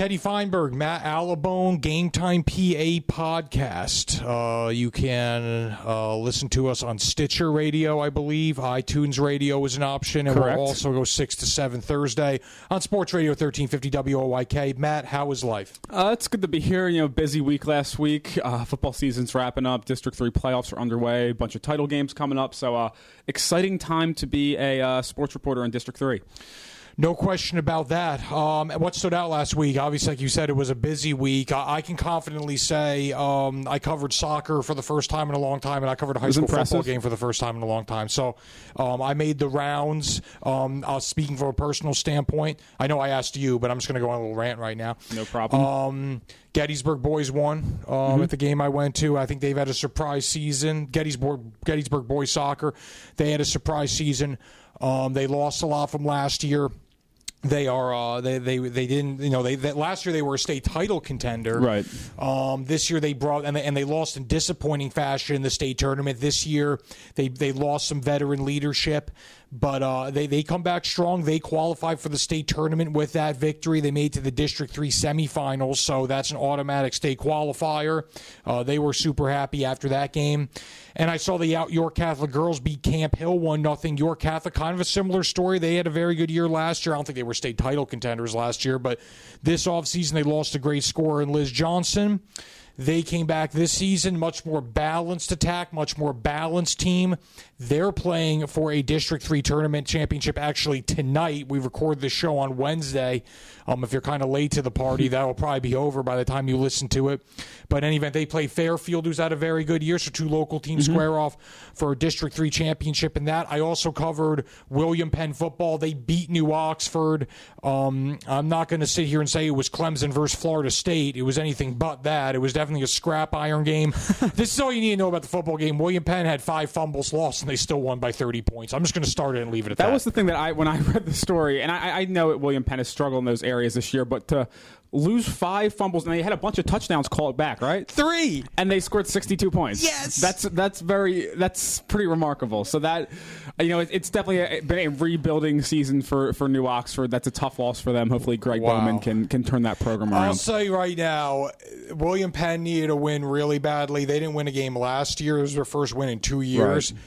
Teddy Feinberg, Matt Alabone, Game Time PA podcast. Uh, you can uh, listen to us on Stitcher Radio, I believe. iTunes Radio is an option, and Correct. we'll also go six to seven Thursday on Sports Radio thirteen fifty WOYK. Matt, how is life? Uh, it's good to be here. You know, busy week last week. Uh, football season's wrapping up. District three playoffs are underway. A bunch of title games coming up. So, uh, exciting time to be a uh, sports reporter in District three. No question about that. Um, what stood out last week? Obviously, like you said, it was a busy week. I, I can confidently say um, I covered soccer for the first time in a long time, and I covered a high was school football game for the first time in a long time. So um, I made the rounds. Um, I was speaking from a personal standpoint. I know I asked you, but I'm just going to go on a little rant right now. No problem. Um, Gettysburg boys won um, at the game I went to. I think they've had a surprise season. Gettysburg, Gettysburg boys soccer, they had a surprise season. Um, they lost a lot from last year. They are uh, they, they they didn't you know they, they last year they were a state title contender Right. um, this year they brought and they, and they lost in disappointing fashion in the state tournament. This year they they lost some veteran leadership, but uh, they they come back strong. They qualified for the state tournament with that victory. They made to the District Three semifinals, so that's an automatic state qualifier. Uh, they were super happy after that game. And I saw the out York Catholic girls beat Camp Hill one nothing. York Catholic kind of a similar story. They had a very good year last year. I don't think they were state title contenders last year, but this offseason they lost a great scorer in Liz Johnson. They came back this season, much more balanced attack, much more balanced team. They're playing for a District 3 tournament championship actually tonight. We record the show on Wednesday. Um, if you're kind of late to the party, that'll probably be over by the time you listen to it. But in any event, they play Fairfield, who's had a very good year. So two local teams square off for a District 3 championship in that. I also covered William Penn football. They beat New Oxford. Um, I'm not going to sit here and say it was Clemson versus Florida State. It was anything but that. It was definitely a scrap iron game. this is all you need to know about the football game. William Penn had five fumbles lost, and they still won by 30 points. I'm just going to start it and leave it at that. That was the thing that I when I read the story, and I, I know that William Penn has struggled in those areas this year, but to lose five fumbles and they had a bunch of touchdowns called back, right? three. and they scored 62 points. Yes! that's that's very that's pretty remarkable. So that you know, it, it's definitely a, been a rebuilding season for for New Oxford. That's a tough loss for them. Hopefully, Greg Wow. Bowman can can turn that program around. I'll say right now, William Penn needed a win really badly. They didn't win a game last year. It was their first win in two years. Right.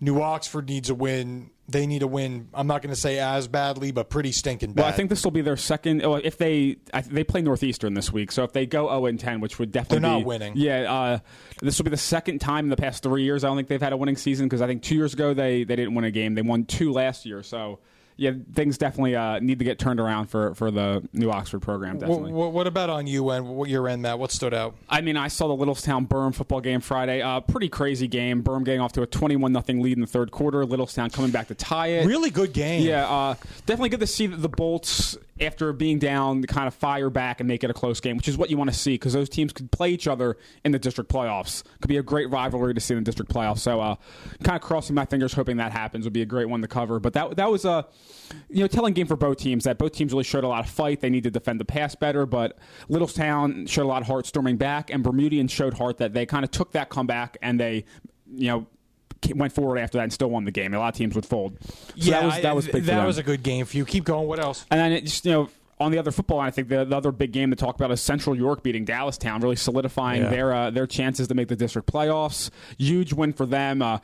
New Oxford needs a win. They need to win. I'm not going to say as badly, but pretty stinking bad. Well, I think this will be their second. If they I, they play Northeastern this week, so if they go 0 and 10, which would definitely They're not be- winning. Yeah, uh, this will be the second time in the past three years. I don't think they've had a winning season because I think two years ago they they didn't win a game. They won two last year. So yeah, things definitely uh, need to get turned around for for the New Oxford program. Definitely. What, what about on you and what your end, Matt? What stood out? I mean, I saw the Littlestown Berm football game Friday. Uh, pretty crazy game. Berm getting off to a 21 nothing lead in the third quarter. Littlestown coming back to tie it. Really good game. Yeah, uh, definitely good to see that the Bolts, after being down, to kind of fire back and make it a close game, which is what you want to see because those teams could play each other in the district playoffs. Could be a great rivalry to see in the district playoffs. So, uh, kind of crossing my fingers, hoping that happens. Would be a great one to cover. But that that was a you know telling game for both teams. That both teams really showed a lot of fight. They need to defend the pass better, but Littlestown showed a lot of heart storming back, and Bermudian showed heart that they kind of took that comeback and they you know went forward after that and still won the game. A lot of teams would fold. So yeah, that was that was I- big for that was a good game for you. Keep going. What else? And then it just you know on the other football line, I think the, the other big game to talk about is Central York beating Dallastown, really solidifying Yeah. their uh, their chances to make the district playoffs. Huge win for them. Uh,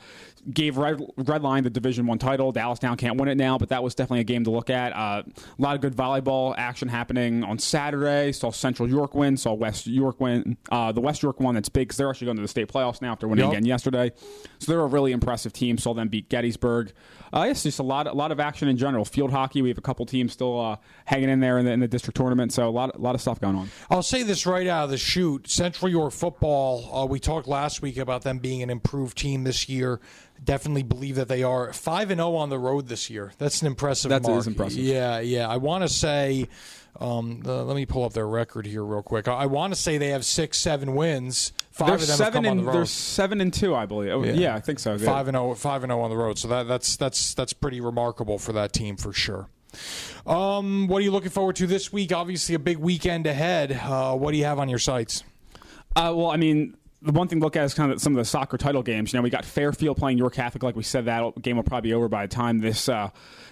gave Red, Red Lion the Division One title. Dallastown can't win it now, but that was definitely a game to look at. Uh, a lot of good volleyball action happening on Saturday. Saw Central York win. Saw West York win. Uh, the West York one that's big because they're actually going to the state playoffs now after winning Yep. again yesterday. So they're a really impressive team. Saw them beat Gettysburg. Uh, it's just a lot, a lot of action in general. Field hockey, we have a couple teams still uh, hanging in there in the, in the district tournament. So a lot, a lot of stuff going on. I'll say this right out of the chute. Central York football, uh, we talked last week about them being an improved team this year. Definitely believe that they are 5 and 0 on the road this year. That's an impressive That mark. is impressive. Yeah, yeah. I want to say um, uh, let me pull up their record here real quick. I, I want to say they have 6 7 wins. 5 They're of them have seven and the road. they're seven and two, I believe. Oh, yeah. I think so. Good. Five and zero, five and 0 on the road. So that that's that's that's pretty remarkable for that team for sure. Um, what are you looking forward to this week? Obviously, a big weekend ahead. Uh, what do you have on your sites? Uh, well, I mean, the one thing to look at is kind of some of the soccer title games. You know, we got Fairfield playing York Catholic. Like we said, that game will probably be over by the time this uh,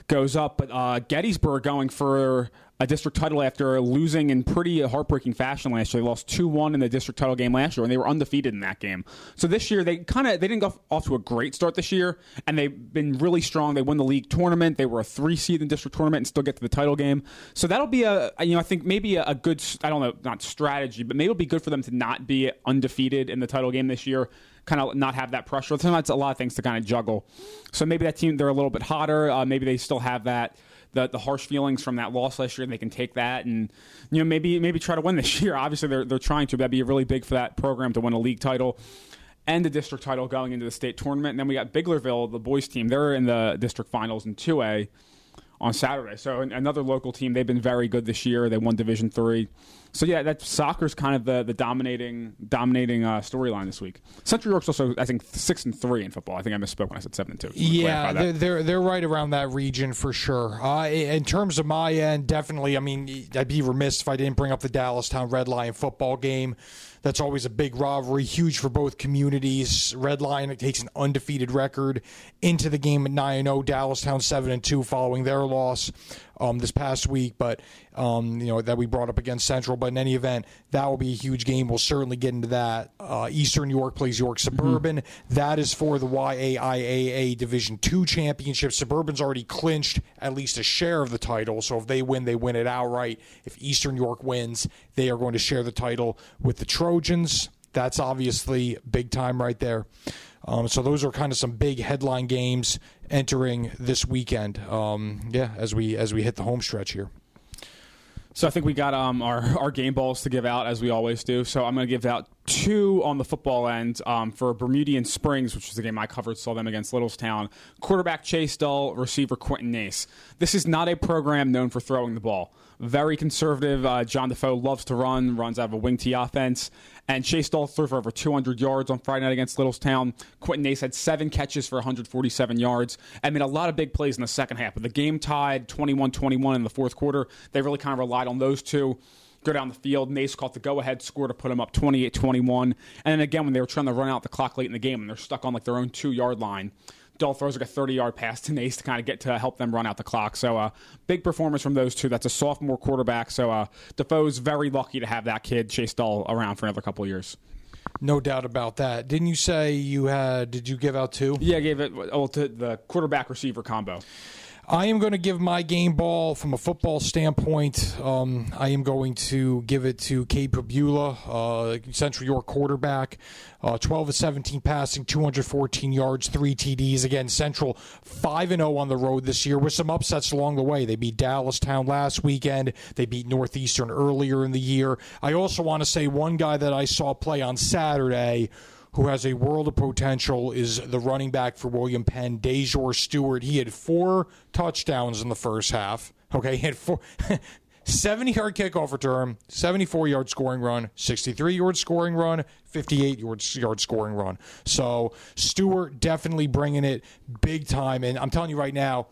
goes up. But uh, Gettysburg going for a district title after losing in pretty heartbreaking fashion last year. They lost two one in the district title game last year, and they were undefeated in that game. So this year they kind of they didn't go off to a great start this year, and they've been really strong. They won the league tournament. They were a three seed in the district tournament and still get to the title game. So that'll be a you know I think maybe a, a good I don't know not strategy, but maybe it'll be good for them to not be undefeated in the title game this year kind of not have that pressure. Sometimes a lot of things to kind of juggle. So maybe that team they're a little bit hotter. Uh, maybe they still have that the, the harsh feelings from that loss last year. They can take that and you know maybe maybe try to win this year. Obviously, they're they're trying to. That'd be really big for that program to win a league title and the district title going into the state tournament. And then we got Biglerville, the boys team. They're in the district finals in two A on Saturday. So another local team. They've been very good this year. They won Division three. So yeah, that soccer's kind of the the dominating dominating uh, storyline this week. Central York's also I think six and three in football. I think I misspoke when I said seven and two. Yeah, they're, they're, they're right around that region for sure. Uh, in terms of my end, definitely. I mean, I'd be remiss if I didn't bring up the Dallastown Red Lion football game. That's always a big rivalry, huge for both communities. Red Lion takes an undefeated record into the game at 9 0. Dallastown 7 and 2 following their loss um, this past week, but um, you know that we brought up against Central. But in any event, that will be a huge game. We'll certainly get into that. Uh, Eastern York plays York Suburban. Mm-hmm. That is for the YAIAA Division Two championship. Suburban's already clinched at least a share of the title, so if they win, they win it outright. If Eastern York wins, they are going to share the title with the Trojans. That's obviously big time right there. Um, so those are kind of some big headline games entering this weekend. Um, yeah, as we as we hit the home stretch here. So I think we got um, our our game balls to give out as we always do. So I'm going to give out two on the football end um, for Bermudian Springs, which is the game I covered. Saw them against Littlestown. Quarterback Chase Dull, receiver Quentin Nace. This is not a program known for throwing the ball very conservative. Uh, John Defoe loves to run, runs out of a wing tee offense. And Chase Dahl threw for over 200 yards on Friday night against Littlestown. Quentin Nace had seven catches for 147 yards I made a lot of big plays in the second half. But the game tied 21 21 in the fourth quarter. They really kind of relied on those two go down the field. Nace caught the go ahead score to put them up 28 21. And then again, when they were trying to run out the clock late in the game and they're stuck on like their own two yard line, Dull throws like a 30 yard pass to Nace to kind of get to help them run out the clock. So, uh, big performance from those two. That's a sophomore quarterback. So, uh, Defoe's very lucky to have that kid, Chase Dull, around for another couple years. No doubt about that. Didn't you say you had? Did you give out two? Yeah, I gave it well, to the quarterback receiver combo. I am going to give my game ball from a football standpoint. Um, I am going to give it to Cade Pabula, uh, Central York quarterback. Uh, 12 of 17 passing, 214 yards, three TDs. Again, Central 5 and 0 on the road this year with some upsets along the way. They beat Dallastown last weekend, they beat Northeastern earlier in the year. I also want to say one guy that I saw play on Saturday who has a world of potential, is the running back for William Penn, Dejor Stewart. He had four touchdowns in the first half. Okay, he had four. 70 yard kickoff return, 74 yard scoring run, 63 yard scoring run, 58 yard, yard scoring run. So Stewart definitely bringing it big time. And I'm telling you right now,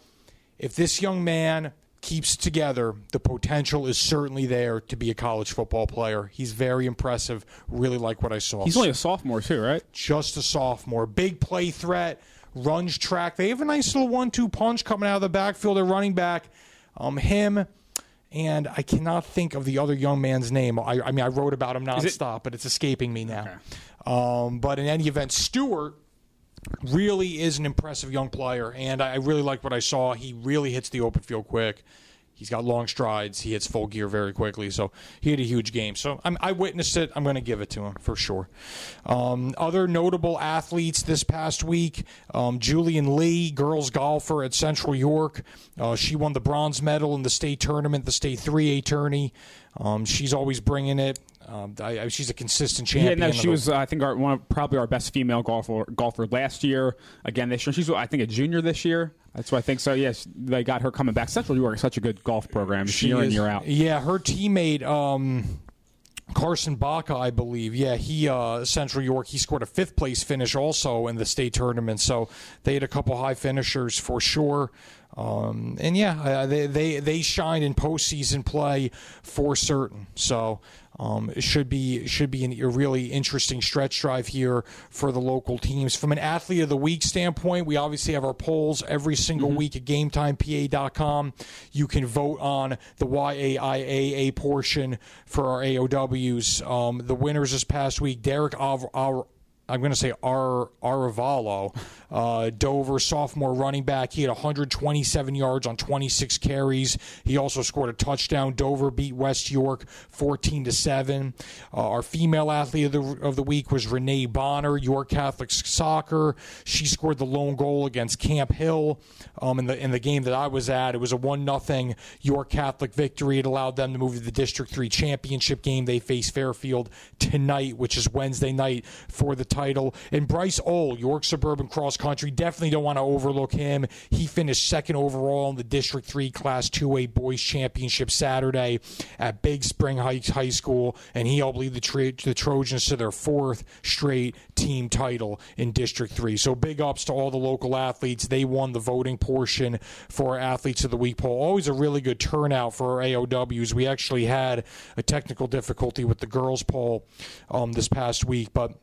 if this young man keeps together, the potential is certainly there to be a college football player. He's very impressive. Really like what I saw. He's only a sophomore too, right? Just a sophomore. Big play threat, runs track. They have a nice little one-two punch coming out of the backfield. They're running back. Um, him and I cannot think of the other young man's name. I, I mean, I wrote about him nonstop, it? but it's escaping me now. Okay. Um, but in any event, Stewart really is an impressive young player, and I really like what I saw. He really hits the open field quick. He's got long strides. He hits full gear very quickly. So he had a huge game. So I'm, i witnessed it. I'm going to give it to him for sure. Um, other notable athletes this past week um, Julian Lee, girls golfer at Central York. Uh, she won the bronze medal in the state tournament, the state 3A tourney. Um, she's always bringing it. Um, I, I, she's a consistent champion. Yeah, no, she was. Uh, I think our, one of, probably our best female golfer golfer last year. Again this year, she's I think a junior this year. That's what I think. So yes, they got her coming back. Central York is such a good golf program, she year is, in year out. Yeah, her teammate. Um, Carson Baca, I believe. Yeah, he uh, Central York. He scored a fifth place finish also in the state tournament. So they had a couple high finishers for sure. Um, and yeah, uh, they, they they shine in postseason play for certain. So um, it should be should be an, a really interesting stretch drive here for the local teams. From an athlete of the week standpoint, we obviously have our polls every single Mm-hmm. week at GameTimePA.com. You can vote on the YAIAA portion for our AOWs. Um, the winners this past week, Derek Av- Av- I'm going to say Ar Aravalo, uh, Dover sophomore running back. He had 127 yards on 26 carries. He also scored a touchdown. Dover beat West York 14 to seven. Uh, our female athlete of the of the week was Renee Bonner, York Catholic soccer. She scored the lone goal against Camp Hill um, in the in the game that I was at. It was a one nothing York Catholic victory. It allowed them to move to the District Three championship game. They face Fairfield tonight, which is Wednesday night for the title. And Bryce Ohl, York Suburban Cross Country, definitely don't want to overlook him. He finished second overall in the District 3 Class 2A Boys Championship Saturday at Big Spring Heights High School, and he helped lead the, Tro- the Trojans to their fourth straight team title in District 3. So big ups to all the local athletes. They won the voting portion for Athletes of the Week poll. Always a really good turnout for our AOWs. We actually had a technical difficulty with the girls poll um, this past week, but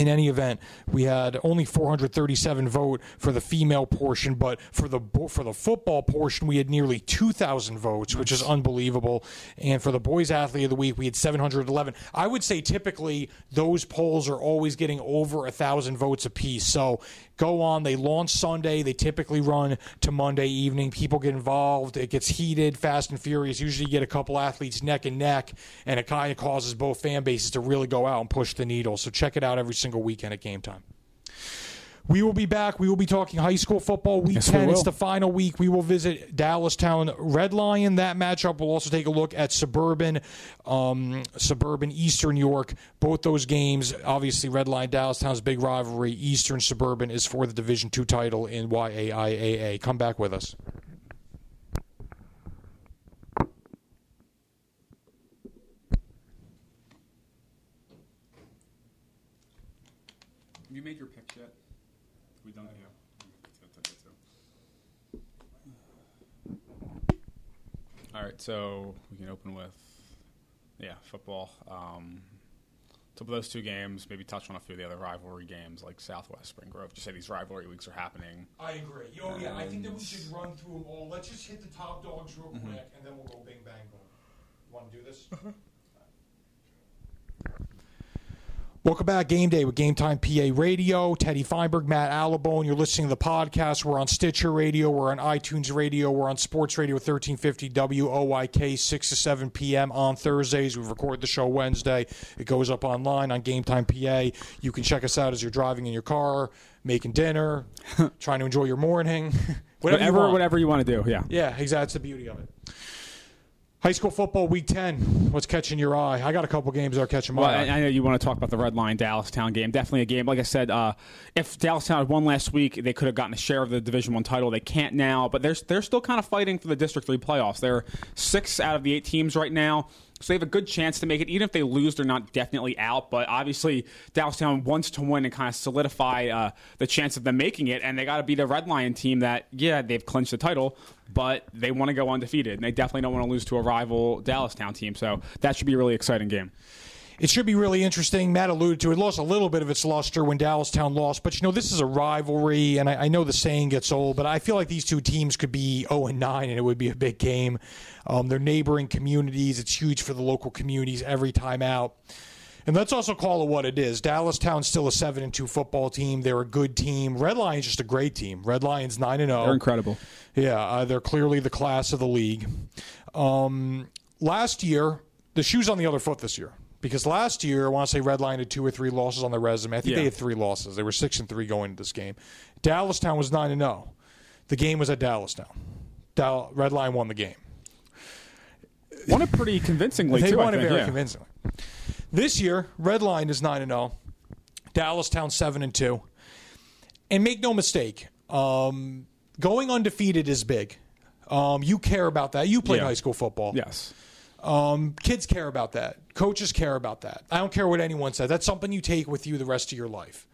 in any event, we had only 437 vote for the female portion, but for the for the football portion, we had nearly 2,000 votes, which is unbelievable. And for the boys athlete of the week, we had 711. I would say typically those polls are always getting over a thousand votes apiece. So go on. They launch Sunday. They typically run to Monday evening. People get involved. It gets heated, fast and furious. Usually, you get a couple athletes neck and neck, and it kind of causes both fan bases to really go out and push the needle. So check it out every single weekend at game time. We will be back. We will be talking high school football week Yes, we 10. It's the final week. We will visit Dallastown Red Lion. That matchup. We'll also take a look at suburban, um, suburban Eastern York. Both those games, obviously, Red Lion Dallastown's big rivalry. Eastern Suburban is for the Division Two title in YAIAA. Come back with us. Have you made your pick yet? We done it yet. All right, so we can open with yeah football. Um, so for those two games, maybe touch on a few of the other rivalry games like Southwest Spring Grove. Just say these rivalry weeks are happening. I agree. Oh yeah, I think that we should run through them all. Let's just hit the top dogs real quick, and then we'll go bing bang boom. Want to do this? Welcome back, Game Day with Game Time PA Radio. Teddy Feinberg, Matt Alabone. You're listening to the podcast. We're on Stitcher Radio. We're on iTunes Radio. We're on Sports Radio 1350 WOYK 6 to 7 p.m. on Thursdays. We record the show Wednesday. It goes up online on Game Time PA. You can check us out as you're driving in your car, making dinner, trying to enjoy your morning. Whatever, Whatever, want. whatever you want to do. Yeah. Yeah, exactly. That's the beauty of it. High school football week 10. What's catching your eye? I got a couple games that are catching my Well, eye. I, know you want to talk about the Red Lion Dallastown game. Definitely a game. Like I said, uh, if Dallastown had won last week, they could have gotten a share of the Division One title. They can't now, but they're they're still kind of fighting for the District Three playoffs. They're six out of the eight teams right now. So they have a good chance to make it. Even if they lose, they're not definitely out. But obviously, Dallastown wants to win and kind of solidify uh, the chance of them making it. And they got to beat a Red Lion team that, yeah, they've clinched the title, but they want to go undefeated. And they definitely don't want to lose to a rival Dallastown team. So that should be a really exciting game. It should be really interesting. Matt alluded to it. Lost a little bit of its luster when Dallastown lost, but you know this is a rivalry, and I, I know the saying gets old, but I feel like these two teams could be zero and nine, and it would be a big game. Um, they're neighboring communities. It's huge for the local communities every time out. And let's also call it what it is. Dallastown's still a seven and two football team. They're a good team. Red Lion's just a great team. Red Lion's nine and zero. They're incredible. Yeah, uh, they're clearly the class of the league. Um, last year, the shoe's on the other foot this year. Because last year, I want to say Red Lion had two or three losses on their resume. I think Yeah. they had three losses. They were six and three going into this game. Dallastown was nine and zero. The game was at Dallastown. Dall- Red Lion won the game. Won it pretty convincingly, They too. won I it think, very yeah. convincingly. This year, Red Lion is nine and zero. Dallastown seven and two. And make no mistake, um, going undefeated is big. Um, you care about that. You played Yeah. high school football. Yes. Um, kids care about that. Coaches care about that. I don't care what anyone says. That's something you take with you the rest of your life.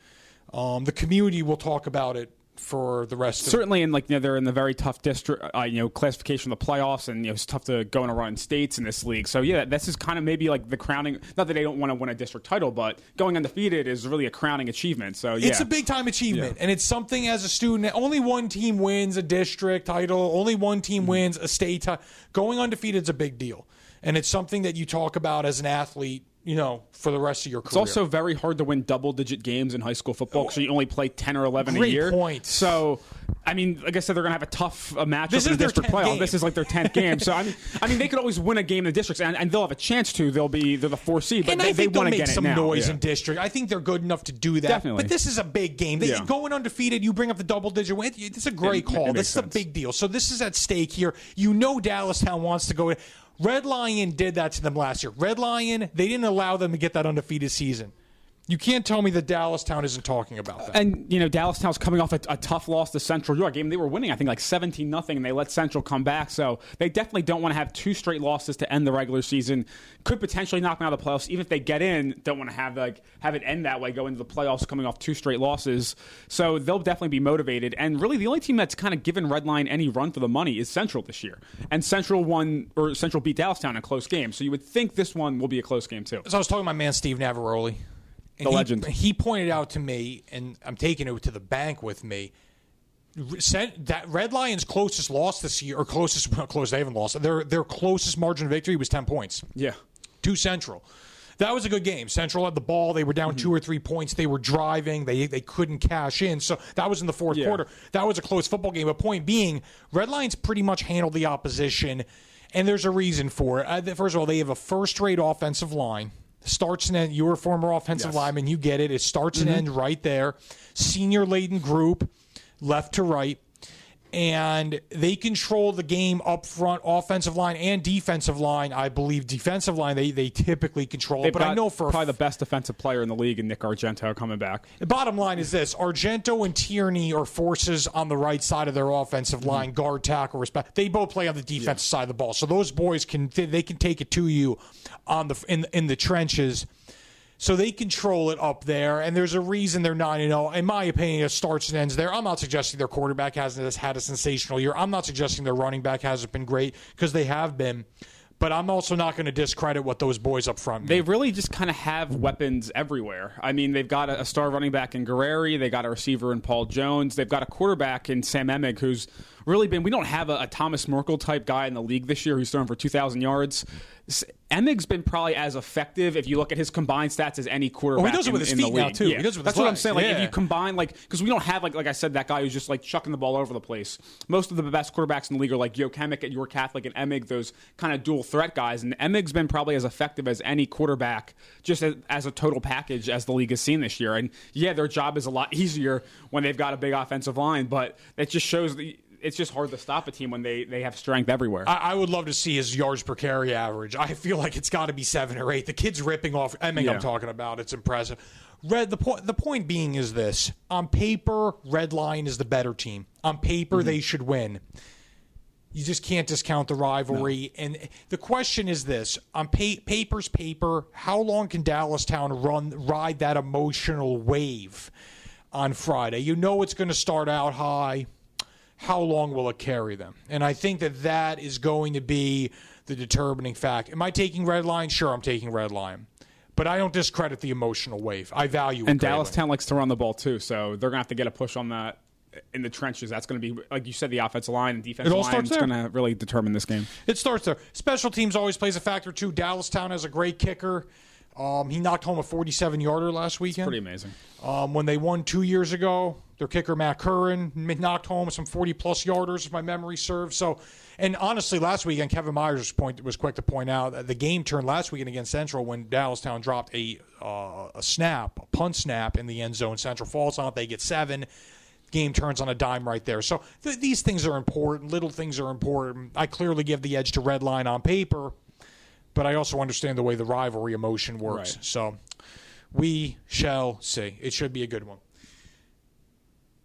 Um, the community will talk about it for the rest of certainly in like you know they're in the very tough district uh, you know classification of the playoffs and you know it's tough to go and run states in this league so yeah this is kind of maybe like the crowning not that they don't want to win a district title but going undefeated is really a crowning achievement so yeah It's a big time achievement, and it's something as a student. Only one team wins a district title. Only one team Mm-hmm. wins a state title. Going undefeated is a big deal, and it's something that you talk about as an athlete. You know, for the rest of your career. It's also very hard to win double digit games in high school football because you only play 10 or 11 a Great year. point. So, I mean, like I said, they're going to have a tough uh, matchup This in is the district 10th playoff. game. This is like their 10th game. So, I mean, I mean, they could always win a game in the districts and, and they'll have a chance to. They'll be, they're the four seed, but and they, they want to get some noise Yeah. in district. I think they're good enough to do that. Definitely. But this is a big game. They, Yeah. Going undefeated, you bring up the double digit win. It's a great It- call. it this is a big deal. So this is at stake here. You know, Dallastown wants to go. Red Lion did that to them last year. Red Lion, they didn't allow them to get that undefeated season. You can't tell me that Dallastown isn't talking about that. And you know, Dallastown's coming off a, a tough loss to Central York game. They were winning, I think, like seventeen nothing, and they let Central come back. So they definitely don't want to have two straight losses to end the regular season. Could potentially knock them out of the playoffs, even if they get in. Don't want to have like have it end that way, go into the playoffs coming off two straight losses. So they'll definitely be motivated. And really, the only team that's kind of given Red Lion any run for the money is Central this year. And Central won or Central beat Dallastown in a close game. So you would think this one will be a close game too. So I was talking to my man Steve Navaroli. The he, legend. He pointed out to me, and I'm taking it to the bank with me. Sent, that Red Lions' closest loss this year, or closest, well, close they haven't lost. Their their closest margin of victory was ten points Yeah. to Central. That was a good game. Central had the ball. They were down Mm-hmm. two or three points. They were driving. They they couldn't cash in. So that was in the fourth Yeah. quarter. That was a close football game. But point being, Red Lions pretty much handled the opposition, and there's a reason for it. Uh, first of all, they have a first-rate offensive line. Starts and end. You're a former offensive Yes. Mm-hmm. lineman. You get it. It starts and ends right there. Senior laden group, left to right and they control the game up front, offensive line and defensive line. I believe defensive line they, they typically control, They've but I know for a probably the best defensive player in the league and Nick Argento coming back. the bottom line is this: Argento and Tierney are forces on the right side of their offensive Mm-hmm. line, guard, tackle, respect. They both play on the defensive side of the ball, so those boys can they can take it to you on the in in the trenches. So they control it up there, and there's a reason they're nine and zero. In my opinion, it starts and ends there. I'm not suggesting their quarterback hasn't had a sensational year. I'm not suggesting their running back hasn't been great because they have been. But I'm also not going to discredit what those boys up front. They really just kind of have weapons everywhere. I mean, they've got a, star running back in Guerreri. They got a receiver in Paul Jones. They've got a quarterback in Sam Emig, who's really been. We don't have a, a Thomas Merkel type guy in the league this year who's thrown for 2,000 yards. Emig's been probably as effective if you look at his combined stats as any quarterback. Oh, he does it with his in the feet now, too. He Yeah. does it with That's his what I'm saying. Like if you combine, like because we don't have like like I said, that guy who's just like chucking the ball over the place. Most of the best quarterbacks in the league are like Joe Kemick at York Catholic and Emig, those kind of dual threat guys. And Emig's been probably as effective as any quarterback, just as, as a total package as the league has seen this year. And yeah, their job is a lot easier when they've got a big offensive line, but it just shows the. It's just hard to stop a team when they, they have strength everywhere. I, I would love to see his yards per carry average. I feel like it's got to be seven or eight. The kid's ripping off. I mean, Yeah. I'm talking about. It's impressive. Red. The point. The point being is this: on paper, Red Lion is the better team. On paper, Mm-hmm. they should win. You just can't discount the rivalry. And the question is this: on pa- paper's paper, how long can Dallastown run ride that emotional wave on Friday? You know it's going to start out high how long will it carry them? And I think that that is going to be the determining fact. Am I taking Red Lion? Sure, I'm taking Red Lion. But I don't discredit the emotional wave. I value it. And. Dallastown likes to run the ball too, so they're gonna have to get a push on that in the trenches. That's gonna be like you said, the offensive line and defensive all line is there. gonna really determine this game. It starts there. Special teams always plays a factor too. Dallastown has a great kicker. Um, he knocked home a 47 yarder last weekend. Pretty amazing. Um, when they won two years ago, their kicker Matt Curran knocked home some 40 plus yarders, if my memory serves. So, and honestly, last weekend Kevin Myers was, point, was quick to point out that the game turned last weekend against Central when Dallastown dropped a uh, a snap, a punt snap in the end zone. Central falls on it, they get seven. Game turns on a dime right there. So th- these things are important. Little things are important. I clearly give the edge to Red Lion on paper, but I also understand the way the rivalry emotion works. Right. So we shall see. It should be a good one.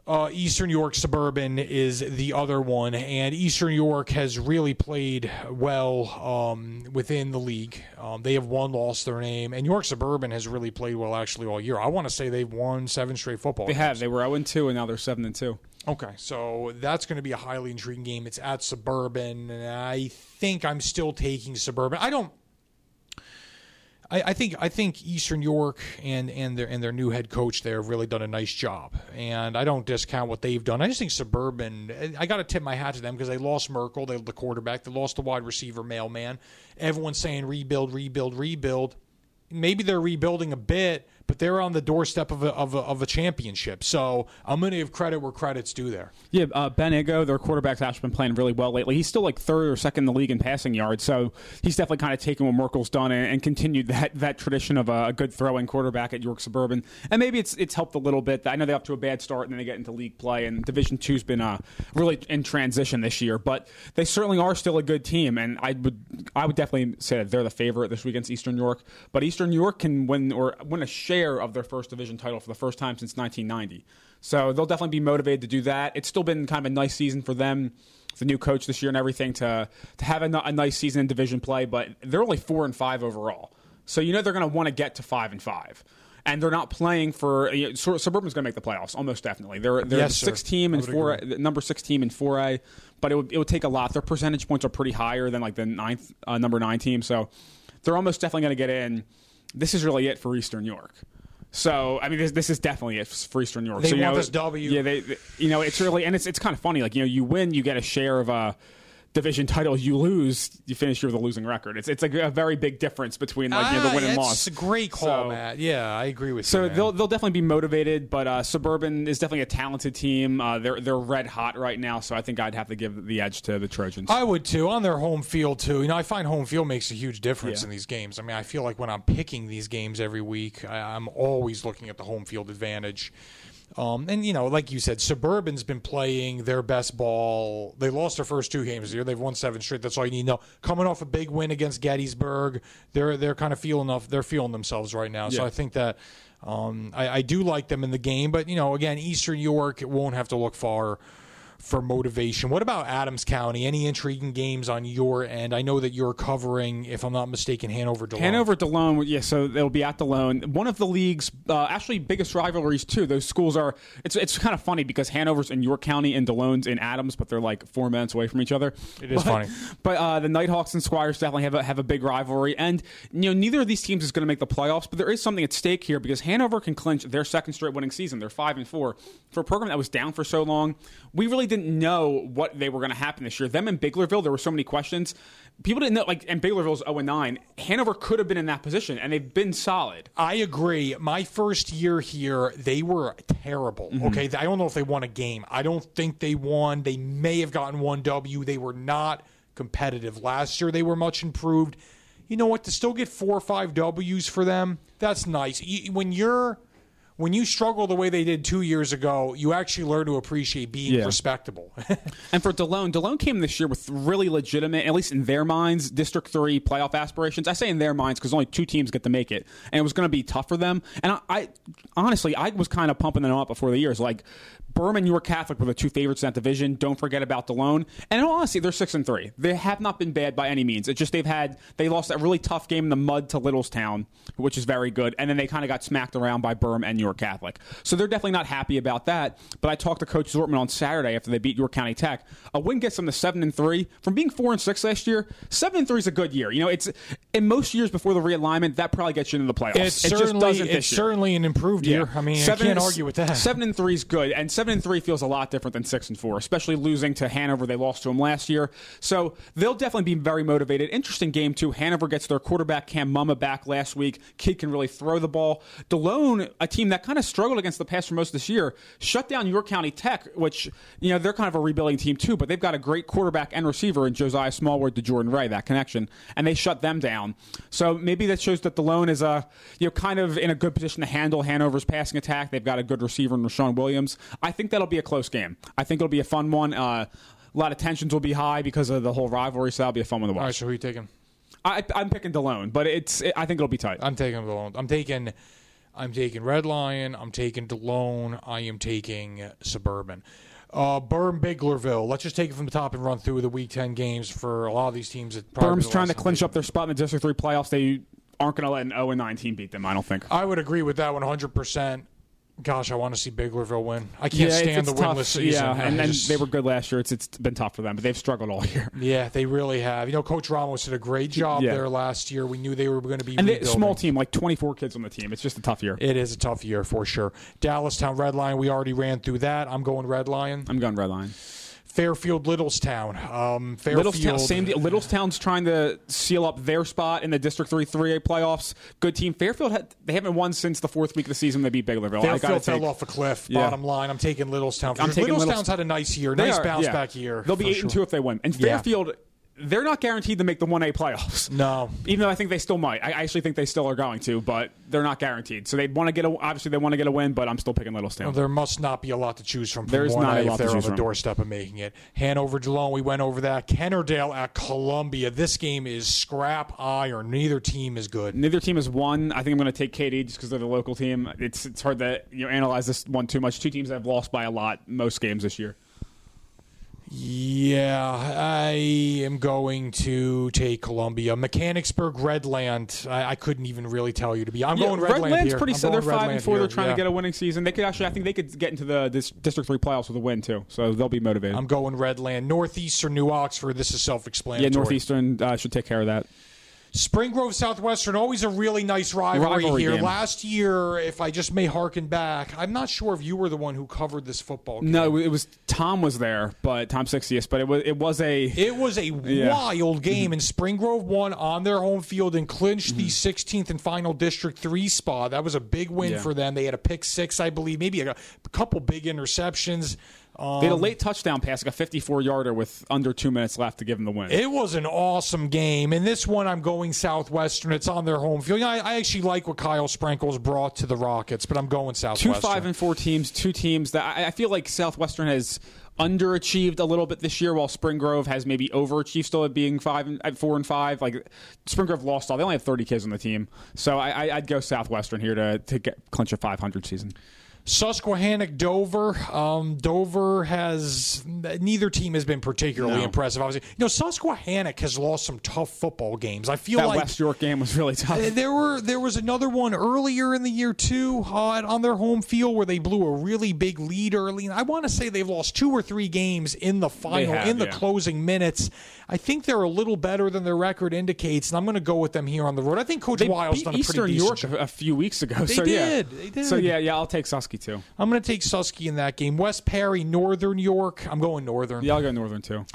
Uh, Eastern York Suburban is the other one, and Eastern York has really played well um, within the league. Um, they have won, lost their name, and York Suburban has really played well actually all year. I want to say they've won seven straight football. They games. have. They were zero and two, and now they're seven and two. Okay, so that's going to be a highly intriguing game. It's at Suburban, and I think I'm still taking Suburban. I don't. I, I think I think Eastern York and and their and their new head coach there have really done a nice job, and I don't discount what they've done. I just think Suburban. I got to tip my hat to them because they lost Merkel, they the quarterback, they lost the wide receiver, mailman. Everyone's saying rebuild, rebuild, rebuild. Maybe they're rebuilding a bit, but they're on the doorstep of a, of a, of a championship. So I'm going to give credit where credit's due there. Yeah, uh, Ben Ego, their quarterback's actually been playing really well lately. He's still like third or second in the league in passing yards, so he's definitely kind of taken what Merkel's done and, and continued that that tradition of a, a good throwing quarterback at York Suburban. And maybe it's it's helped a little bit. I know they're up to a bad start and then they get into league play, and Division Two's been uh, really in transition this year, but they certainly are still a good team, and I would I would definitely say that they're the favorite this week against Eastern York. But Eastern York can win or win a share of their first division title for the first time since 1990. So they'll definitely be motivated to do that. It's still been kind of a nice season for them, the new coach this year and everything, to to have a, a nice season in division play. But they're only four and five overall, so you know they're going to want to get to five and five. And they're not playing for you know, Suburban's going to make the playoffs almost definitely. They're they're Yes, the six team and four agree. number six team in four A, but it would it would take a lot. Their percentage points are pretty higher than like the ninth uh, number nine team, so they're almost definitely going to get in. This is really it for Eastern York. So I mean, this, this is definitely it for Eastern York. They so, you want know, this W. Yeah, they, they- you know, it's really and it's it's kind of funny. Like you know, you win, you get a share of a division title. You lose, you finish with a losing record. It's it's like a very big difference between like you know, the win and Ah, loss. It's a great call, So- Matt. Yeah, I agree with So you. So they'll they'll definitely be motivated, but uh, Suburban is definitely a talented team. Uh, they're they're red hot right now, so I think I'd have to give the edge to the Trojans. I would too on their home field too. You know, I find home field makes a huge difference Yeah. in these games. I mean, I feel like when I'm picking these games every week, I, I'm always looking at the home field advantage. Um, and you know, like you said, Suburban's been playing their best ball. They lost their first two games year. They've won seven straight. That's all you need to know. Coming off a big win against Gettysburg, they're they're kind of feeling off. They're feeling themselves right now. So I think that um, I, I do like them in the game. But you know, again, Eastern York won't have to look far for motivation. What about Adams County? Any intriguing games on your end? I know that you're covering, if I'm not mistaken, Hanover. Delone. Hanover Delone, yeah, so they'll be at Delone. One of the league's uh, actually biggest rivalries too. Those schools are. It's it's kind of funny because Hanover's in York County and Delone's in Adams, but they're like four minutes away from each other. It is But- funny. But uh, the Nighthawks and Squires definitely have a, have a big rivalry, and you know neither of these teams is going to make the playoffs. But there is something at stake here because Hanover can clinch their second straight winning season. They're five and four for a program that was down for so long. We really didn't know what they were going to happen this year. Them and Biglerville, there were so many questions. People didn't know, like, and Biglerville's zero and nine. Hanover could have been in that position, and they've been solid. I agree. My first year here, they were terrible. Mm-hmm. Okay, I don't know if they won a game. I don't think they won. They may have gotten one W. They were not competitive last year. They were much improved. You know what? To still get four or five W's for them, that's nice. When you're when you struggle the way they did two years ago, you actually learn to appreciate being Yeah. respectable. And for Delone, Delone came this year with really legitimate, at least in their minds, District 3 playoff aspirations. I say in their minds because only two teams get to make it. And it was going to be tough for them. And I, I honestly, I was kind of pumping them up before the years. Like, Berman, York Catholic were the two favorites in that division. Don't forget about Delone. And honesty, they're 6 and 3. They have not been bad by any means. It's just they've had, they lost that really tough game in the mud to Littlestown, which is very good. And then they kind of got smacked around by Berm and York Catholic. So they're definitely not happy about that. But I talked to Coach Zortman on Saturday after they beat York County Tech. A win gets them to seven and three from being four and six last year. Seven and three is a good year. You know, it's in most years before the realignment that probably gets you into the playoffs. it's it just certainly doesn't it's year. certainly an improved year. I mean, I can't argue with that. Seven and three is good, and seven and three feels a lot different than six and four, especially losing to Hanover. They lost to them last year, so they'll definitely be very motivated. Interesting game too. Hanover gets their quarterback Cam Mumma back last week. Kid can really throw the ball. Delone, a team that kind of struggled against the pass for most of this year, shut down York County Tech, which you know they're kind of a rebuilding team too, but they've got a great quarterback and receiver in Josiah Smallwood to Jordan Ray. That connection, and they shut them down. So maybe that shows that Delone is a you know kind of in a good position to handle Hanover's passing attack. They've got a good receiver in Rashawn Williams. I think that'll be a close game. I think it'll be a fun one. Uh, a lot of tensions will be high because of the whole rivalry, so that'll be a fun one to All right, watch. so who are you taking? I, I'm picking Delone, but it's I think it'll be tight. I'm taking Delone. I'm taking I'm taking Red Lion. I'm taking Delone. I am taking Suburban. Uh, Berm Biglerville. Let's just take it from the top and run through the Week Ten games for a lot of these teams. That probably Berm's trying to clinch up their spot in the District Three playoffs. They aren't going to let an 0 9 team beat them. I don't think. I would agree with that 100. Gosh, I want to see Biglerville win. I can't yeah, stand it's, the it's winless season. Yeah, and then just- they were good last year. It's it's been tough for them, but they've struggled all year. Yeah, they really have. You know, Coach Ramos did a great job Yeah. there last year. We knew they were going to be And they, small team, like 24 kids on the team. It's just a tough year. It is a tough year for sure. Dallastown Red Lion, we already ran through that. I'm going Red Lion. I'm going Red Lion. Fairfield Littlestown. Um, Fairfield. Littlestown, same deal. Littlestown's trying to seal up their spot in the District 3 3A playoffs. Good team. Fairfield, had, they haven't won since the fourth week of the season. They beat Biglerville. I Fairfield got to fell take. off a cliff. Yeah. Bottom line, I'm taking Littlestown. For I'm taking Littlestown's Littlestown. had a nice year, nice are, bounce yeah. back year. They'll be eight and sure. two if they win. And Yeah. They're not guaranteed to make the 1A playoffs. No, Even though I think they still might. I actually think they still are going to, but they're not guaranteed. So they want to get a, obviously they want to get a win, but I'm still picking Littlestown. there must not be a lot to choose from. from There's 1A not a if lot to they're on choose the from. doorstep of making it. Hanover, Delone, we went over that. Kennard-Dale at Columbia. This game is scrap iron. Neither team is good. Neither team has won. I think I'm going to take KD just because they're the local team. It's it's hard to you know analyze this one too much. Two teams that have lost by a lot most games this year. Yeah, I am going to take Columbia. Mechanicsburg, Redland. I, I couldn't even really tell you to be. I'm Yeah, going Redland Redland's here. pretty. I'm So they're five and four. They're trying yeah. to get a winning season. They could actually. I think they could get into the this District Three playoffs with a win too. So they'll be motivated. I'm going Redland. Northeastern, New Oxford. This is self-explanatory. Yeah, Northeastern uh, should take care of that. Spring Grove Southwestern, always a really nice rivalry, Rivalry here. game. Last year, if I just may harken back, I'm not sure if you were the one who covered this football game. No, it was Tom was there, but Tom Sixius. But it was it was a It was a wild mm-hmm. game, and Spring Grove won on their home field and clinched the mm-hmm. 16th and final District 3 spot. That was a big win Yeah. for them. They had a pick six, I believe, maybe a, a couple big interceptions. Um, they had a late touchdown pass, like a 54 yarder with under two minutes left to give them the win. It was an awesome game, and this one I'm going Southwestern. It's on their home field. You know, I, I actually like what Kyle Sprinkles brought to the Rockets, but I'm going Southwestern. two five and four teams, two teams that I, I feel like Southwestern has underachieved a little bit this year, while Spring Grove has maybe overachieved still at being five and at four and five. Like Spring Grove lost all; they only have thirty kids on the team, so I, I, I'd go Southwestern here to to get clinch a five hundred season. Susquehannock Dover. Um, Dover has neither team has been particularly No. impressive. Obviously, you know Susquehannock has lost some tough football games. I feel That like West York game was really tough. There were there was another one earlier in the year too uh, on their home field where they blew a really big lead early. I want to say they've lost two or three games in the final have, in the yeah. closing minutes. I think they're a little better than their record indicates, and I'm going to go with them here on the road. I think Coach They Wiles done a Eastern pretty decent York job. a, few weeks ago. They so yeah. They did. So yeah, yeah, I'll take Susky too. I'm going to take Susky in that game. West Perry, Northern York. I'm going Northern. Yeah, I'll go Northern too.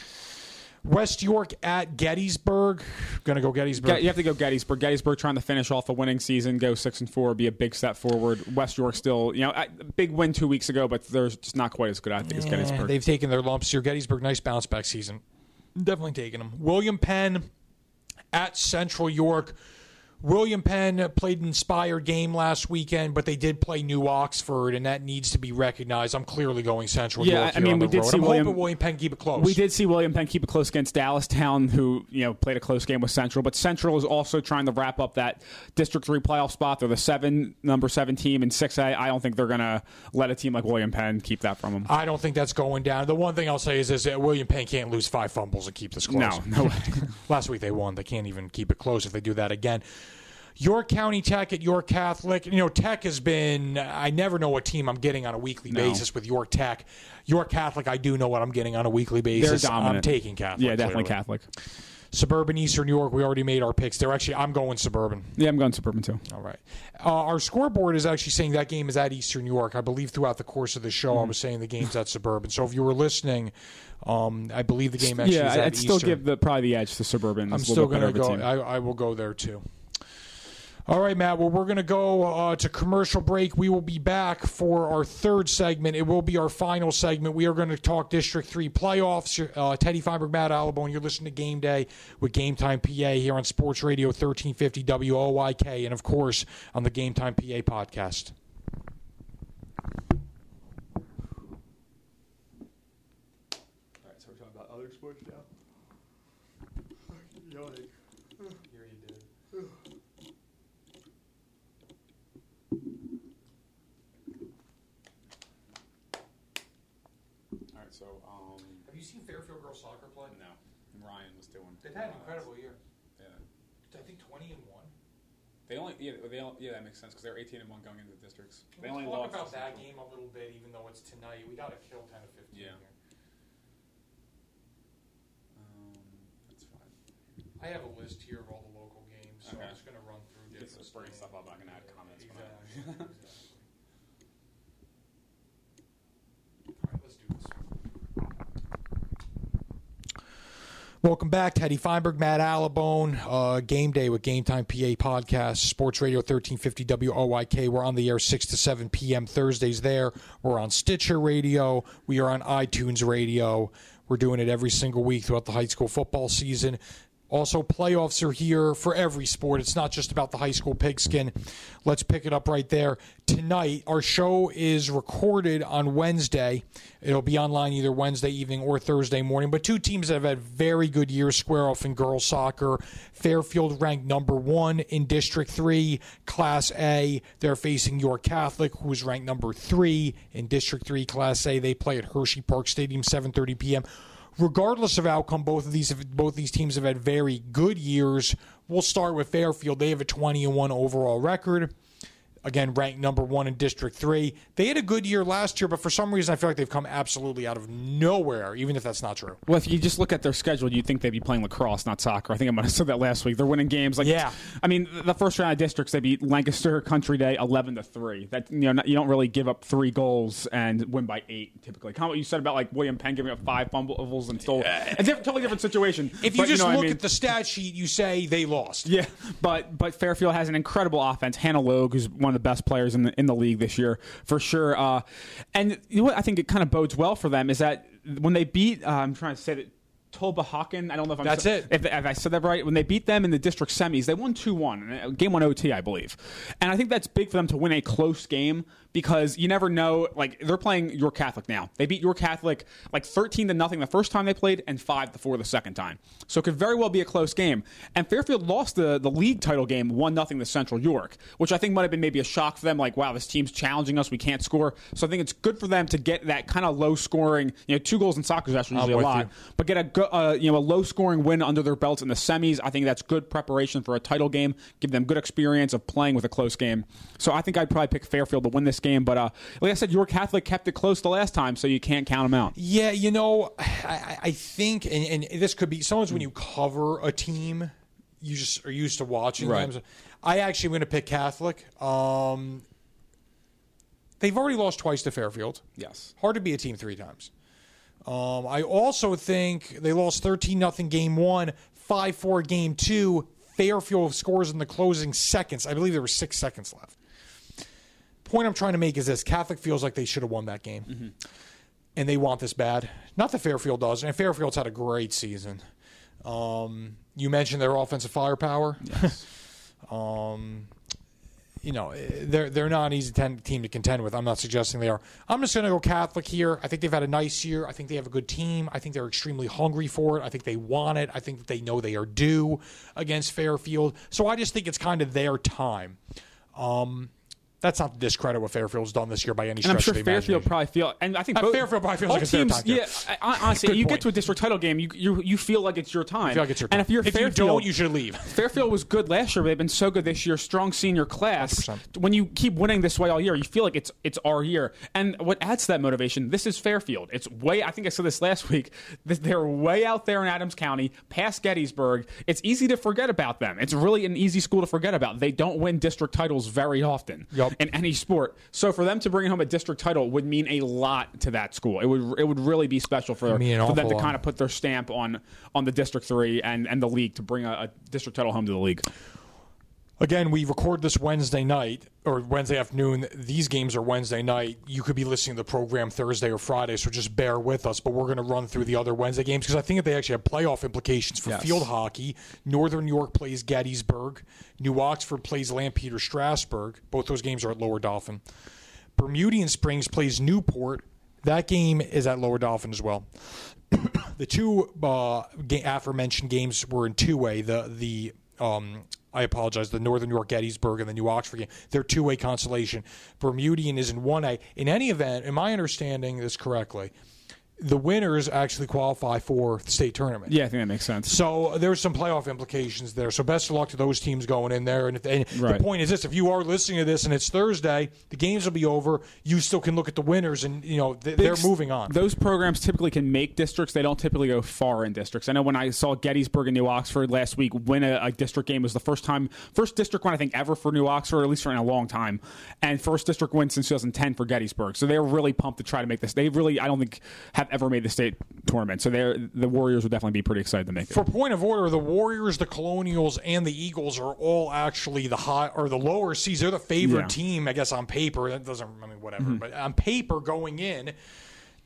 West York at Gettysburg. Going to go Gettysburg. You have to go Gettysburg. Gettysburg trying to finish off a winning season, go six and four, be a big step forward. West York still, you know, I- big win two weeks ago, but they're just not quite as good. I think as Eh, Gettysburg. They've taken their lumps here. Gettysburg, nice bounce back season. Definitely taking them. William Penn at Central York. William Penn played an inspired game last weekend, but they did play New Oxford, and that needs to be recognized. I'm clearly going Central Yeah, York. I mean, we did road. see I'm William- William Penn keep it close. We did see William Penn keep it close against Dallastown, who you know played a close game with Central. But Central is also trying to wrap up that District Three playoff spot. They're the seven number seven team in six A. I don't think they're gonna let a team like William Penn keep that from them. I don't think that's going down. The one thing I'll say is this: that William Penn can't lose five fumbles and keep this close. No, no way. Last week they won. They can't even keep it close if they do that again. York County Tech at York Catholic. You know, Tech has been. I never know what team I'm getting on a weekly No. basis with York Tech. York Catholic, I do know what I'm getting on a weekly basis. They're dominant. I'm taking Catholic. yeah, definitely. Catholic. Suburban Eastern New York. We already made our picks. They're actually. I'm going Suburban. Yeah, I'm going Suburban too. All right. Uh, our scoreboard is actually saying that game is at Eastern New York. I believe throughout the course of the show, Mm-hmm. I was saying the game's at Suburban. So if you were listening, um, I believe the game actually yeah, is at I'd still give the probably the edge to Suburban. I'm still going to better of a go. I, I will go there too. All right, Matt. Well, we're going to go uh, to commercial break. We will be back for our third segment. It will be our final segment. We are going to talk District 3 playoffs. Uh, Teddy Feinberg, Matt Alabone. You're listening to Game Day with Game Time PA here on Sports Radio 1350 WOYK and, of course, on the Game Time PA podcast. All right, so we're talking about other sports now. All right, so um, Have you seen Fairfield girls soccer play? no, Ryan was doing. They've had an incredible year. Yeah. I think 20 and 1. They only yeah, they only, yeah that makes sense because they're 18 and one going into the districts. They We'll only talk lost about that game a little bit, even though it's tonight. We got to kill 10 to 15 Yeah. here. Um, that's fine. I have a list here of all the local games, so Okay. I'm just going to run through Get different some spring things. stuff up. I can add comments. when I- Exactly. exactly. All right, let's do this. Welcome back, Teddy Feinberg, Matt Alabone. Uh, game day with Game Time PA podcast, Sports Radio 1350 WOYK. We're on the air 6 to 7 p.m. Thursdays there. We're on Stitcher Radio. We are on iTunes Radio. We're doing it every single week throughout the high school football season. Also, playoffs are here for every sport. It's not just about the high school pigskin. Let's pick it up right there. Tonight, our show is recorded on Wednesday. It'll be online either Wednesday evening or Thursday morning. But two teams that have had very good years square off in girls soccer. Fairfield ranked number one in District 3, Class A. They're facing York Catholic, who's ranked number three in District 3, Class A. They play at Hershey Park Stadium, 7.30 p.m regardless of outcome, both of these both these teams have had very good years. We'll start with Fairfield. They have a 20 and 1 overall record. Again, ranked number one in District 3. They had a good year last year, but for some reason, I feel like they've come absolutely out of nowhere, even if that's not true. Well, if you just look at their schedule, you'd think they'd be playing lacrosse, not soccer. I think I might have said that last week. They're winning games like Yeah. I mean, the first round of districts, they beat Lancaster Country Day eleven to three. That you know, not- you don't really give up three goals and win by eight typically. Kind of what you said about like William Penn giving up five fumbles and stole. A different, totally different situation. If you But, just know what I look mean? at the stat sheet, you say they lost. Yeah, but but Fairfield has an incredible offense. Hannah Logue, who's one of the best players in the in the league this year for sure. Uh, and you know what I think it kind of bodes well for them is that when they beat, uh, I'm trying to say that. Tulpehocken, I don't know if I'm That's it. If, if I said that right, when they beat them in the district semis, they won two one, game one OT, I believe, and I think that's big for them to win a close game because you never know. Like they're playing York Catholic now. They beat York Catholic like thirteen to nothing the first time they played, and five to four the second time. So it could very well be a close game. And Fairfield lost the the league title game one nothing to Central York, which I think might have been maybe a shock for them. Like wow, this team's challenging us, we can't score. So I think it's good for them to get that kind of low scoring. You know, two goals in soccer is actually usually a lot you. but get a uh, you know a low scoring win under their belts in the semis. I think that's good preparation for a title game. Give them good experience of playing with a close game. So I think I'd probably pick Fairfield to win this game. But uh, like I said, York Catholic kept it close the last time, so you can't count them out. Yeah, you know, I, I- I think, and, and this could be sometimes when you cover a team, you just are used to watching Right. them. I actually am going to pick Catholic. Um, they've already lost twice to Fairfield. Yes. Hard to be a team three times. Um, I also think they lost 13 nothing game one, 5 4 game two. Fairfield scores in the closing seconds. I believe there were six seconds left. Point I'm trying to make is this Catholic feels like they should have won that game. And they want this bad. Not that Fairfield does. And Fairfield's had a great season. Um, you mentioned their offensive firepower. um, you know, they're they're not an easy ten, team to contend with. I'm not suggesting they are. I'm just going to go Catholic here. I think they've had a nice year. I think they have a good team. I think they're extremely hungry for it. I think they want it. I think that they know they are due against Fairfield. So I just think it's kind of their time. Um, that's not to discredit what Fairfield's done this year by any stretch And I'm sure of the Fairfield probably feel, and I think Uh, both, Fairfield probably feels like it's their teams, time. Yeah, honestly, Good you point. get to a district title game, you you you feel like it's your time. Feel like it's your And time. if you're if Fairfield, you don't, you should leave. Fairfield was good last year, but they've been so good this year. Strong senior class. 100%. When you keep winning this way all year, you feel like it's it's our year. And what adds to that motivation? This is Fairfield. It's way. I think I said this last week. They're way out there in Adams County, past Gettysburg. It's easy to forget about them. It's really an easy school to forget about. They don't win district titles very often Yup. in any sport. So for them to bring home a district title would mean a lot to that school. It would it would really be special for, for them to lot. kind of put their stamp on on the district three and and the league to bring a, a district title home to the league. Again, we record this Wednesday night or Wednesday afternoon. These games are Wednesday night. You could be listening to the program Thursday or Friday, so just bear with us. But we're going to run through the other Wednesday games because I think that they actually have playoff implications for Yes. field hockey. Northern York plays Gettysburg. New Oxford plays Lampeter Strasburg. Both those games are at Lower Dauphin. Bermudian Springs plays Newport. That game is at Lower Dauphin as well. the two uh, ga- aforementioned games were in two way. The the um, I apologize. The Northern York Gettysburg and the New Oxford game. They're two way consolation. Bermudian is in one A. In any event, am I understanding this correctly? The winners actually qualify for the state tournament. Yeah, I think that makes sense. So there's some playoff implications there. So best of luck to those teams going in there. And, if, and Right. the point is this: if you are listening to this and it's Thursday, the games will be over. You still can look at the winners, and you know th- they're moving on. Those programs typically can make districts. They don't typically go far in districts. I know when I saw Gettysburg and New Oxford last week win a, a district game it was the first time, first district win I think ever for New Oxford, at least for in a long time, and first district win since 2010 for Gettysburg. So they're really pumped to try to make this. They really, I don't think, have ever made the state tournament. So the Warriors would definitely be pretty excited to make it. For point of order, the Warriors, the Colonials, and the Eagles are all actually the high or the lower seeds. They're the favorite Yeah. Mm-hmm. team, I guess, on paper. That doesn't, I mean, whatever. But on paper, going in,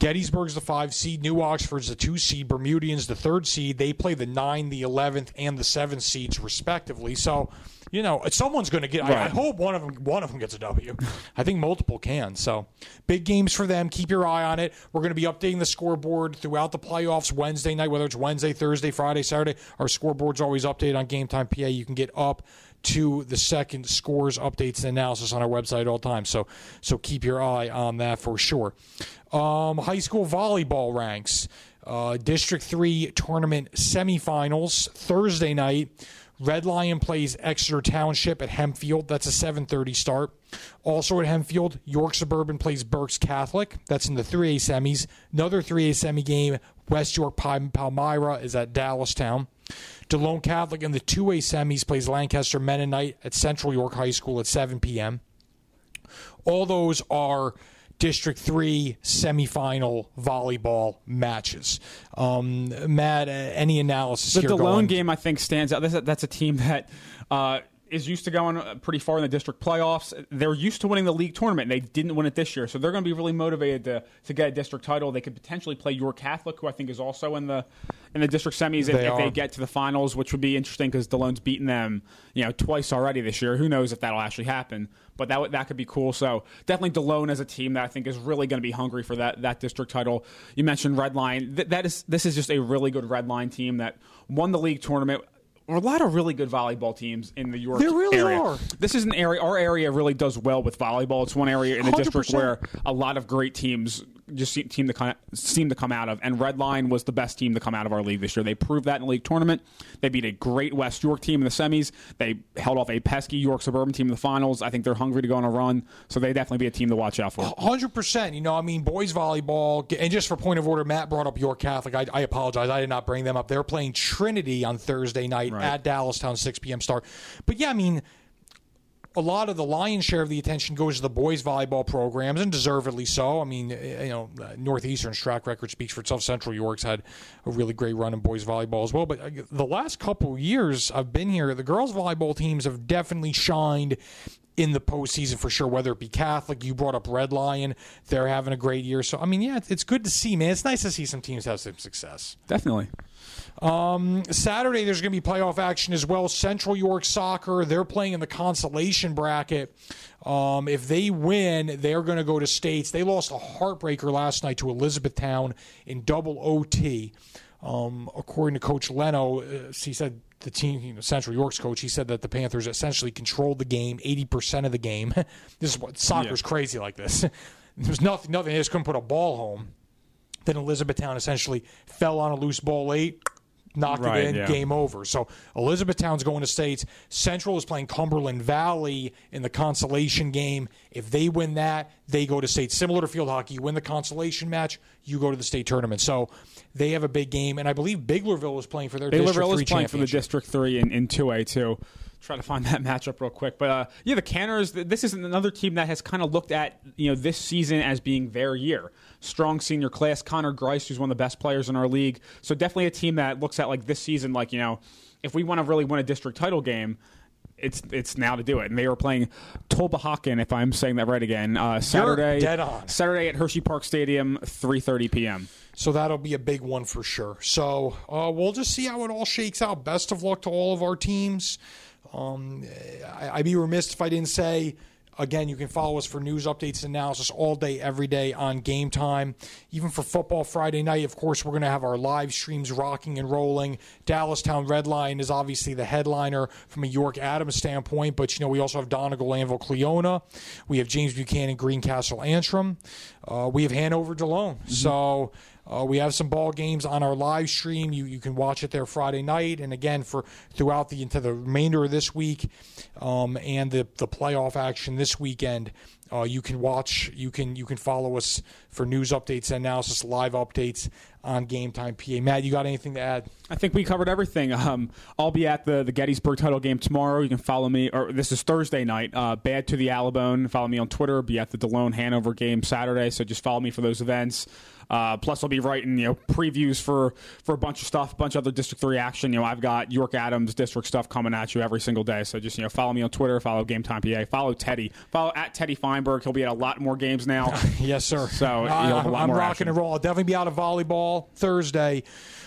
Gettysburg's the five seed, New Oxford's the two seed, Bermudians the third seed. They play the nine, the eleventh, and the seventh seeds respectively. So, you know, someone's going to get. I, I hope one of them, one of them gets a W. I think multiple can. So, big games for them. Keep your eye on it. We're going to be updating the scoreboard throughout the playoffs Wednesday night, whether it's Wednesday, Thursday, Friday, Saturday. Our scoreboard's always updated on Game Time PA. You can get up to the second scores updates and analysis on our website at all times. So so keep your eye on that for sure. Um, high school volleyball ranks. Uh, District 3 tournament semifinals Thursday night. Red Lion plays Exeter Township at Hempfield. That's a 7:30 start. Also at Hempfield, York Suburban plays Berks Catholic. That's in the 3A semis. Another 3A semi game. West York Palmyra is at Dallastown. Delone Catholic in the 2A semis plays Lancaster Mennonite at Central York High School at 7 p.m. All those are District 3 semifinal volleyball matches. Um, Matt, uh, any analysis The here? The Delone game, I think, stands out. That's a, that's a team that uh, is used to going pretty far in the district playoffs. They're used to winning the league tournament. and They didn't win it this year, so they're going to be really motivated to, to get a district title. They could potentially play York Catholic, who I think is also in the in the district semis if They if they get to the finals, which would be interesting because Delone's beaten them, you know, twice already this year. Who knows if that'll actually happen? But that would- that could be cool. So definitely Delone as a team that I think is really going to be hungry for that that district title. You mentioned Red Lion. Th- that is this is just a really good Red Lion team that won the league tournament. A lot of really good volleyball teams in the York There really area. are. This is an area. Our area really does well with volleyball. It's one area in the district 100%. where a lot of great teams just team to come, seem to come out of. And Red Lion was the best team to come out of our league this year. They proved that in the league tournament. They beat a great West York team in the semis. They held off a pesky York suburban team in the finals. I think they're hungry to go on a run, so they definitely be a team to watch out for. Hundred percent. You know, I mean, boys volleyball, and just for point of order, Matt brought up York Catholic. I, I apologize, I did not bring them up. They're playing Trinity on Thursday night Right. at Dallastown, six p.m. start. But yeah, I mean, a lot of the lion's share of the attention goes to the boys volleyball programs, and deservedly so. I mean, eh, you know, uh, Northeastern's track record speaks for itself. Central York's had a really great run in boys volleyball as well. But uh, the last couple years I've been here, the girls volleyball teams have definitely shined in the postseason for sure. Whether it be Catholic, you brought up Red Lion, they're having a great year. So I mean, yeah, it's, good to see, man. It's nice to see some teams have some success. Definitely. Saturday, there's going to be playoff action as well. Central York Soccer, they're playing in the consolation bracket. Um, if they win, they're going to go to states. They lost a heartbreaker last night to Elizabethtown in double OT. Um, according to Coach Leno, uh, he said the team, you know, Central York's coach, he said that the Panthers essentially controlled the game, 80% of the game. this is what soccer's Yeah. crazy like this. There's nothing, nothing. They just couldn't put a ball home. Then Elizabethtown essentially fell on a loose ball late, knocked Right, it in, yeah. game over. So Elizabethtown's going to states. Central is playing Cumberland Valley in the consolation game. If they win that, they go to state. Similar to field hockey, you win the consolation match, you go to the state tournament. So they have a big game, and I believe Biglerville is playing for their Three is playing for the. District Three in, in two A too. Try to find that matchup real quick, but uh, yeah, the Canners. This is another team that has kind of looked at you know this season as being their year. Strong senior class. Connor Grice, who's one of the best players in our league, so definitely a team that looks at like this season, like you know, if we want to really win a district title game. It's it's now to do it, and they are playing Tulpehocken, if I'm saying that right again. Uh, Saturday. Saturday at Hershey Park Stadium, 3:30 p.m. So that'll be a big one for sure. So uh, we'll just see how it all shakes out. Best of luck to all of our teams. Um, I, I'd be remiss if I didn't say. Again, you can follow us for news updates and analysis all day, every day on Game Time. Even for football Friday night, of course, we're going to have our live streams rocking and rolling. Dallastown Red Lion is obviously the headliner from a York Adams standpoint, but you know we also have Donegal Annville Cleona, we have James Buchanan Greencastle Antrim, uh, we have Hanover Delone. So Uh, we have some ball games on our live stream. You you can watch it there Friday night, and again for throughout the into the remainder of this week, um, and the the playoff action this weekend. Uh, you can watch, you can you can follow us for news updates analysis, live updates on Game Time PA. Matt, you got anything to add? I think we covered everything. Um, I'll be at the, the Gettysburg title game tomorrow. You can follow me, or this is Thursday night. Uh, Bad to the Allibone. Follow me on Twitter. Be at the Delone Hanover game Saturday. So just follow me for those events. Uh, plus, I'll be writing you know previews for for a bunch of stuff, a bunch of other District Three action. You know, I've got York Adams District stuff coming at you every single day. So just you know, follow me on Twitter, follow Game Time PA, follow Teddy, follow at Teddy Feinberg. He'll be at a lot more games now. yes, sir. So I, you'll have a lot I'm rocking action. and roll. I'll definitely be out of volleyball Thursday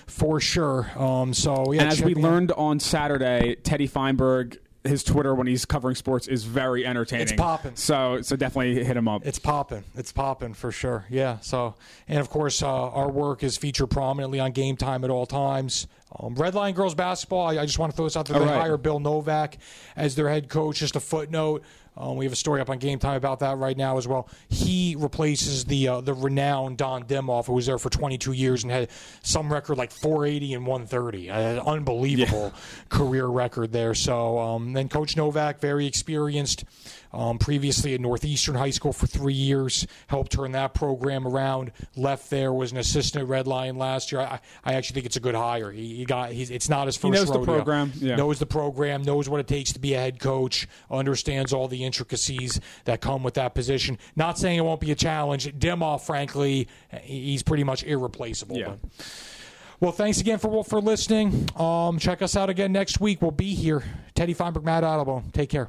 for sure. Um, so yeah, And as we out. learned on Saturday, Teddy Feinberg, his Twitter when he's covering sports is very entertaining. It's popping. So so definitely hit him up. It's popping. It's popping for sure. Yeah. So, and of course, uh, our work is featured prominently on Game Time at all times. Um, Red Lion girls basketball. I, I just want to throw this out there. All They right. hire Bill Novak as their head coach. Just a footnote. Um, we have a story up on Game Time about that right now as well. He replaces the uh, the renowned Don Dimoff, who was there for 22 years and had some record like 480 and 130. An unbelievable career record there. So um, then Coach Novak, very experienced. Um, previously at Northeastern High School for three years, helped turn that program around. Left there, was an assistant at Red Lion last year. I, I actually think it's a good hire. He, he got he's, it's not his first knows the program, yeah. Knows the program, knows what it takes to be a head coach, understands all the intricacies that come with that position. Not saying it won't be a challenge. Dimoff, frankly, he's pretty much irreplaceable. Yeah. But- well, thanks again for for listening. Um, check us out again next week. We'll be here. Teddy Feinberg, Matt Allibone. Take care.